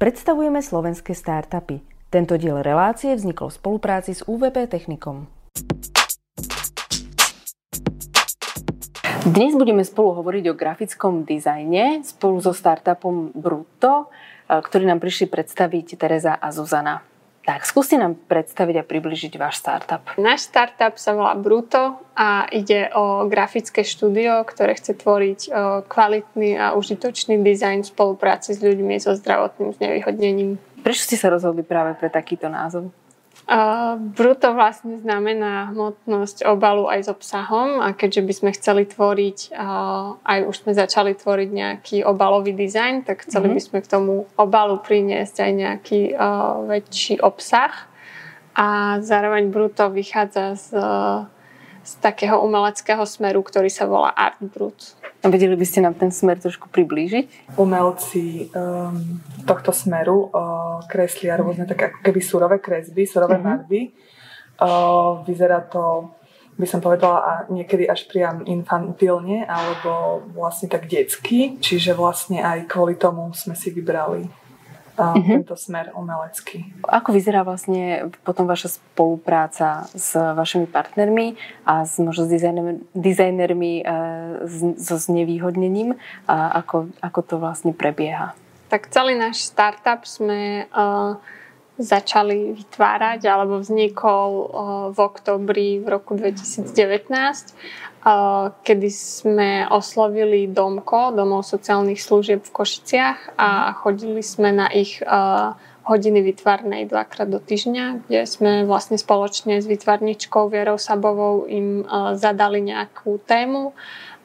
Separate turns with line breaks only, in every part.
Predstavujeme slovenské startupy. Tento diel relácie vznikol v spolupráci s UVP Technikom. Dnes budeme spolu hovoriť o grafickom dizajne spolu so startupom Bruto, ktorý nám prišli predstaviť Tereza a Zuzana. Tak, skúste nám predstaviť a približiť váš startup.
Náš startup sa volá Bruto a ide o grafické štúdio, ktoré chce tvoriť kvalitný a užitočný dizajn v spolupráci s ľuďmi so zdravotným znevýhodnením.
Prečo ste sa rozhodli práve pre takýto názov?
Uh, bruto vlastne znamená hmotnosť obalu aj s obsahom a keďže by sme chceli tvoriť, uh, aj už sme začali tvoriť nejaký obalový dizajn, tak chceli mm-hmm. by sme k tomu obalu priniesť aj nejaký uh, väčší obsah a zároveň bruto vychádza z z takého umeleckého smeru, ktorý sa volá Art Brut.
A vedeli by ste nám ten smer trošku priblížiť?
Umelci um, tohto smeru uh, kreslia rôzne také ako keby surové kresby, surové mm-hmm. barvy. Uh, vyzerá to by som povedala a niekedy až priam infantilne alebo vlastne tak detsky. Čiže vlastne aj kvôli tomu sme si vybrali uh-huh. tento smer umelecký.
Ako vyzerá vlastne potom vaša spolupráca s vašimi partnermi a s, možno s dizajnermi, dizajnermi e, so znevýhodnením? A ako, ako to vlastne prebieha?
Tak celý náš startup sme uh, začali vytvárať alebo vznikol uh, v oktobri v roku 2019 kedy sme oslovili Domko, domov sociálnych služieb v Košiciach a chodili sme na ich hodiny vytvarnej dvakrát do týždňa, kde sme vlastne spoločne s vytvarničkou Vierou Sabovou im zadali nejakú tému.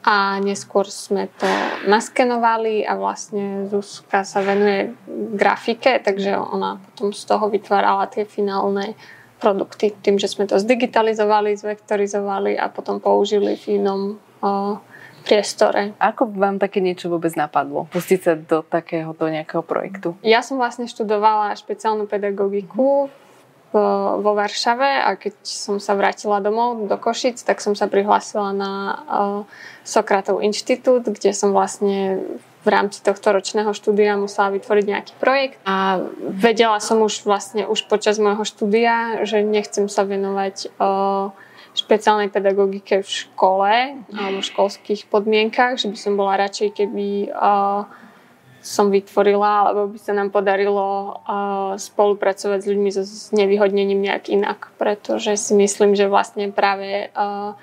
A neskôr sme to naskenovali a vlastne Zuzka sa venuje grafike, takže ona potom z toho vytvárala tie finálne produkty tým, že sme to zdigitalizovali, zvektorizovali a potom použili v inom o, priestore.
Ako vám také niečo vôbec napadlo? Pustiť sa do takéhoto nejakého projektu?
Ja som vlastne študovala špeciálnu pedagogiku v, vo Varšave a keď som sa vrátila domov do Košic, tak som sa prihlásila na uh, Sokratov inštitút, kde som vlastne v rámci tohto ročného štúdia musela vytvoriť nejaký projekt a vedela som už vlastne už počas môjho štúdia, že nechcem sa venovať o, špeciálnej pedagogike v škole alebo v školských podmienkach, že by som bola radšej, keby o, som vytvorila, alebo by sa nám podarilo uh, spolupracovať s ľuďmi so nevyhodnením nejak inak, pretože si myslím, že vlastne práve uh,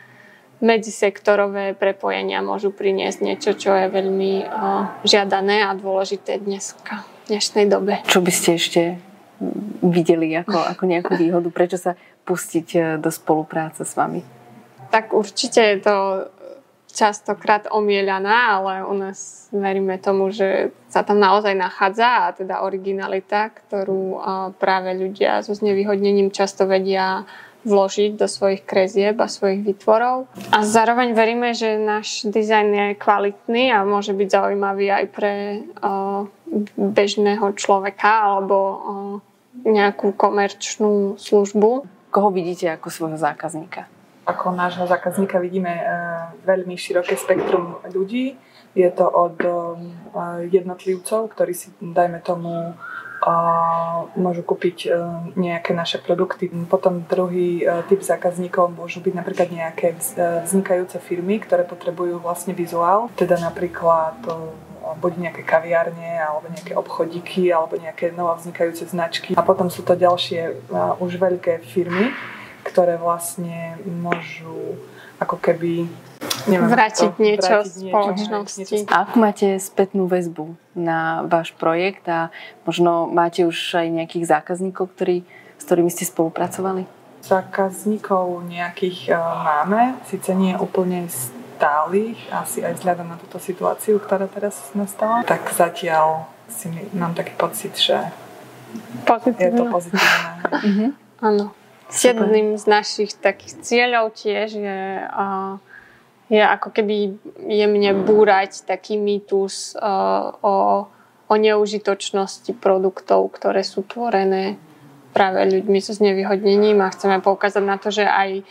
medzisektorové prepojenia môžu priniesť niečo, čo je veľmi žiadané a dôležité dneska, v dnešnej dobe.
Čo by ste ešte videli ako, ako nejakú výhodu? Prečo sa pustiť e, do spolupráce s vami?
Tak určite je to častokrát omielaná, ale u nás veríme tomu, že sa tam naozaj nachádza a teda originalita, ktorú práve ľudia so znevýhodnením často vedia vložiť do svojich krezieb a svojich výtvorov. A zároveň veríme, že náš dizajn je kvalitný a môže byť zaujímavý aj pre o, bežného človeka alebo o, nejakú komerčnú službu.
Koho vidíte ako svojho zákazníka?
Ako nášho zákazníka vidíme e, veľmi široké spektrum ľudí. Je to od e, jednotlivcov, ktorí si, dajme tomu, môžu kúpiť e, nejaké naše produkty. Potom druhý e, typ zákazníkov môžu byť napríklad nejaké e, vznikajúce firmy, ktoré potrebujú vlastne vizuál, teda napríklad buď nejaké kaviárne, alebo nejaké obchodíky, alebo nejaké novo vznikajúce značky. A potom sú to ďalšie už veľké firmy, ktoré vlastne môžu ako keby
neviem, vrátiť to, niečo vrátiť spoločnosti. Niečo,
niečo. A ako máte spätnú väzbu na váš projekt a možno máte už aj nejakých zákazníkov, ktorí, s ktorými ste spolupracovali?
Zákazníkov nejakých uh, máme, síce nie úplne stálych, asi aj vzhľadom na túto situáciu, ktorá teraz nastala. Tak zatiaľ si mám taký pocit, že pozitívne. je to pozitívne.
Mhm. Áno. Jedným z našich takých cieľov tiež je uh, je ako keby jemne búrať taký mýtus uh, o, o neužitočnosti produktov, ktoré sú tvorené práve ľuďmi so znevýhodnením. A chceme poukázať na to, že aj,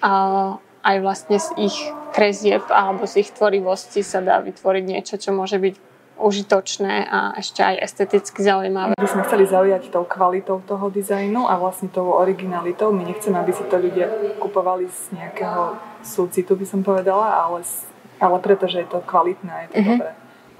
uh, aj vlastne z ich krezieb alebo z ich tvorivosti sa dá vytvoriť niečo, čo môže byť užitočné a ešte aj esteticky zaujímavé.
My sme chceli zaujať tou kvalitou toho dizajnu a vlastne tou originalitou. My nechceme, aby si to ľudia kupovali z nejakého súcitu, by som povedala, ale, ale pretože je to kvalitné a je to uh-huh. dobré.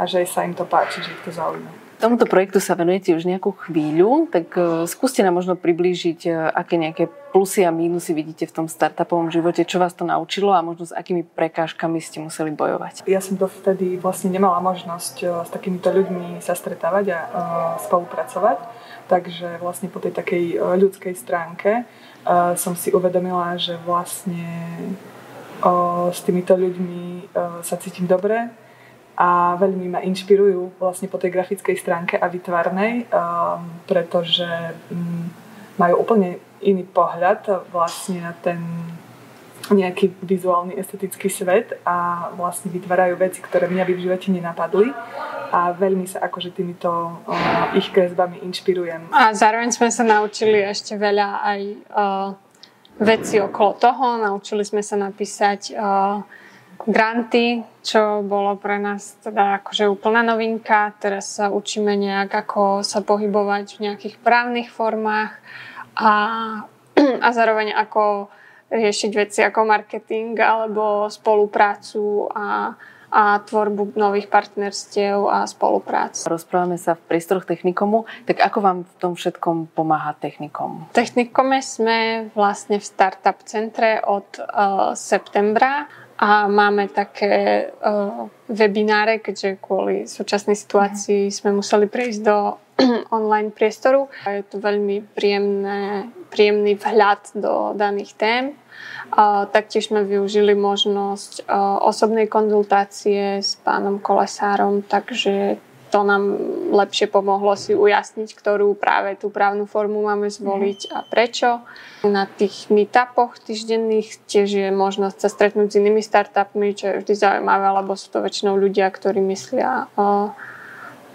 A že sa im to páči, že ich to zaujíma.
Tomuto projektu sa venujete už nejakú chvíľu, tak uh, skúste nám možno priblížiť, uh, aké nejaké plusy a mínusy vidíte v tom startupovom živote, čo vás to naučilo a možno s akými prekážkami ste museli bojovať.
Ja som to vtedy vlastne nemala možnosť uh, s takýmito ľuďmi sa stretávať a spolupracovať, takže vlastne po tej takej ľudskej stránke som si uvedomila, že vlastne s týmito ľuďmi sa cítim dobre, a veľmi ma inšpirujú vlastne po tej grafickej stránke a vytvarnej, um, pretože um, majú úplne iný pohľad vlastne na ten nejaký vizuálny estetický svet a vlastne vytvárajú veci, ktoré mňa by v živote nenapadli a veľmi sa akože týmito uh, ich kresbami inšpirujem.
A zároveň sme sa naučili ešte veľa aj uh, veci okolo toho. Naučili sme sa napísať uh, granty, čo bolo pre nás teda akože úplná novinka. Teraz sa učíme nejak, ako sa pohybovať v nejakých právnych formách a, a zároveň ako riešiť veci ako marketing alebo spoluprácu a, a tvorbu nových partnerstiev a spoluprác.
Rozprávame sa v priestoroch technikomu, tak ako vám v tom všetkom pomáha technikom?
V technikome sme vlastne v startup centre od uh, septembra a máme také uh, webináre, keďže kvôli súčasnej situácii sme museli prejsť do online priestoru. Je to veľmi príjemné, príjemný vhľad do daných tém. Taktiež sme využili možnosť osobnej konzultácie s pánom Kolesárom, takže to nám lepšie pomohlo si ujasniť, ktorú práve tú právnu formu máme zvoliť a prečo. Na tých meetupoch týždenných tiež je možnosť sa stretnúť s inými startupmi, čo je vždy zaujímavé, lebo sú to väčšinou ľudia, ktorí myslia o,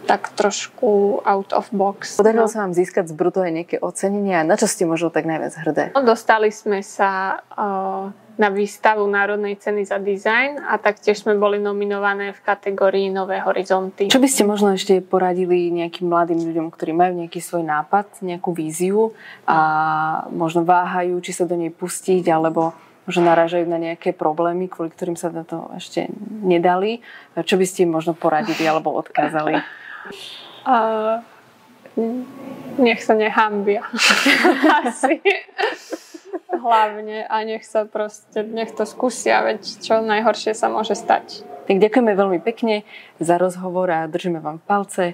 tak trošku out of box.
Podarilo no. sa vám získať z Bruto aj nejaké ocenenia? Na čo ste možno tak najviac hrdé?
No, dostali sme sa o, na výstavu Národnej ceny za dizajn a taktiež sme boli nominované v kategórii Nové horizonty.
Čo by ste možno ešte poradili nejakým mladým ľuďom, ktorí majú nejaký svoj nápad, nejakú víziu a možno váhajú, či sa do nej pustiť, alebo možno narážajú na nejaké problémy, kvôli ktorým sa na to ešte nedali. Čo by ste im možno poradili alebo odkázali? Uh,
nech sa nehambia. Asi hlavne a nech sa proste, nech to skúsia, veď čo najhoršie sa môže stať.
Tak ďakujeme veľmi pekne za rozhovor a držíme vám palce.